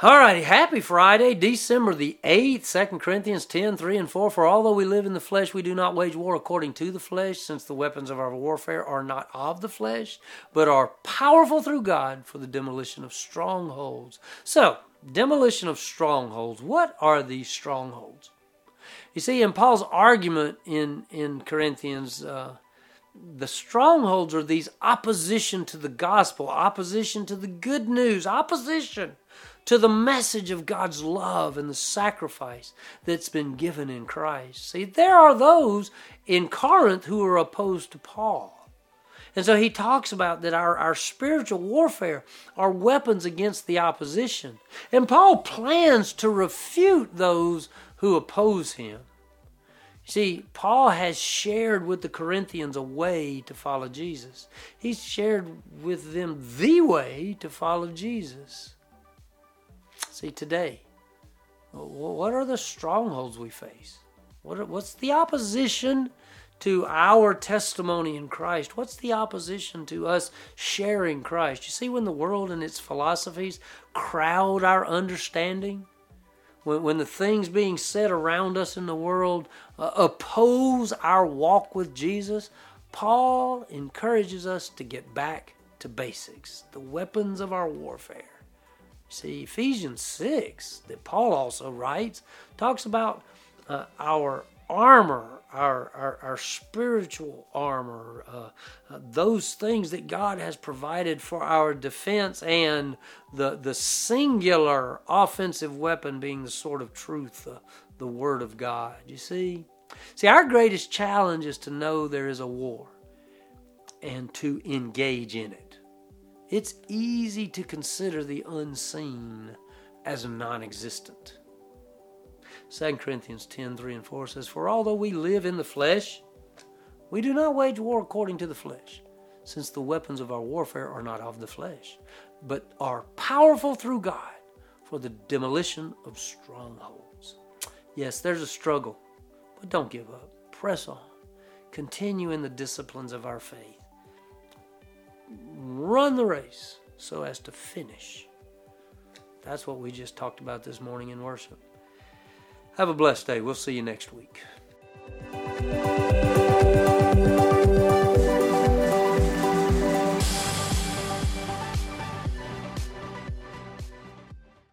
All righty, happy Friday, December the 8th, 2 Corinthians 10, 3 and 4. For although we live in the flesh, we do not wage war according to the flesh, since the weapons of our warfare are not of the flesh, but are powerful through God for the demolition of strongholds. So, demolition of strongholds. What are these strongholds? You see, in Paul's argument in, in Corinthians, uh, the strongholds are these opposition to the gospel, opposition to the good news, opposition to the message of God's love and the sacrifice that's been given in Christ. See, there are those in Corinth who are opposed to Paul. And so he talks about that our, our spiritual warfare are weapons against the opposition. And Paul plans to refute those who oppose him. See, Paul has shared with the Corinthians a way to follow Jesus. He's shared with them the way to follow Jesus. See, today, what are the strongholds we face? What what's the opposition to our testimony in Christ? What's the opposition to us sharing Christ? You see, when the world and its philosophies crowd our understanding, when, when the things being said around us in the world uh, oppose our walk with Jesus, Paul encourages us to get back to basics, the weapons of our warfare. See, Ephesians 6, that Paul also writes, talks about uh, our armor, our, our, our spiritual armor, uh, uh, those things that God has provided for our defense, and the, the singular offensive weapon being the sword of truth, the, the Word of God. You see? See, our greatest challenge is to know there is a war and to engage in it. It's easy to consider the unseen as non existent. 2 Corinthians 10 3 and 4 says, For although we live in the flesh, we do not wage war according to the flesh, since the weapons of our warfare are not of the flesh, but are powerful through God for the demolition of strongholds. Yes, there's a struggle, but don't give up. Press on. Continue in the disciplines of our faith run the race so as to finish. That's what we just talked about this morning in worship. Have a blessed day. We'll see you next week.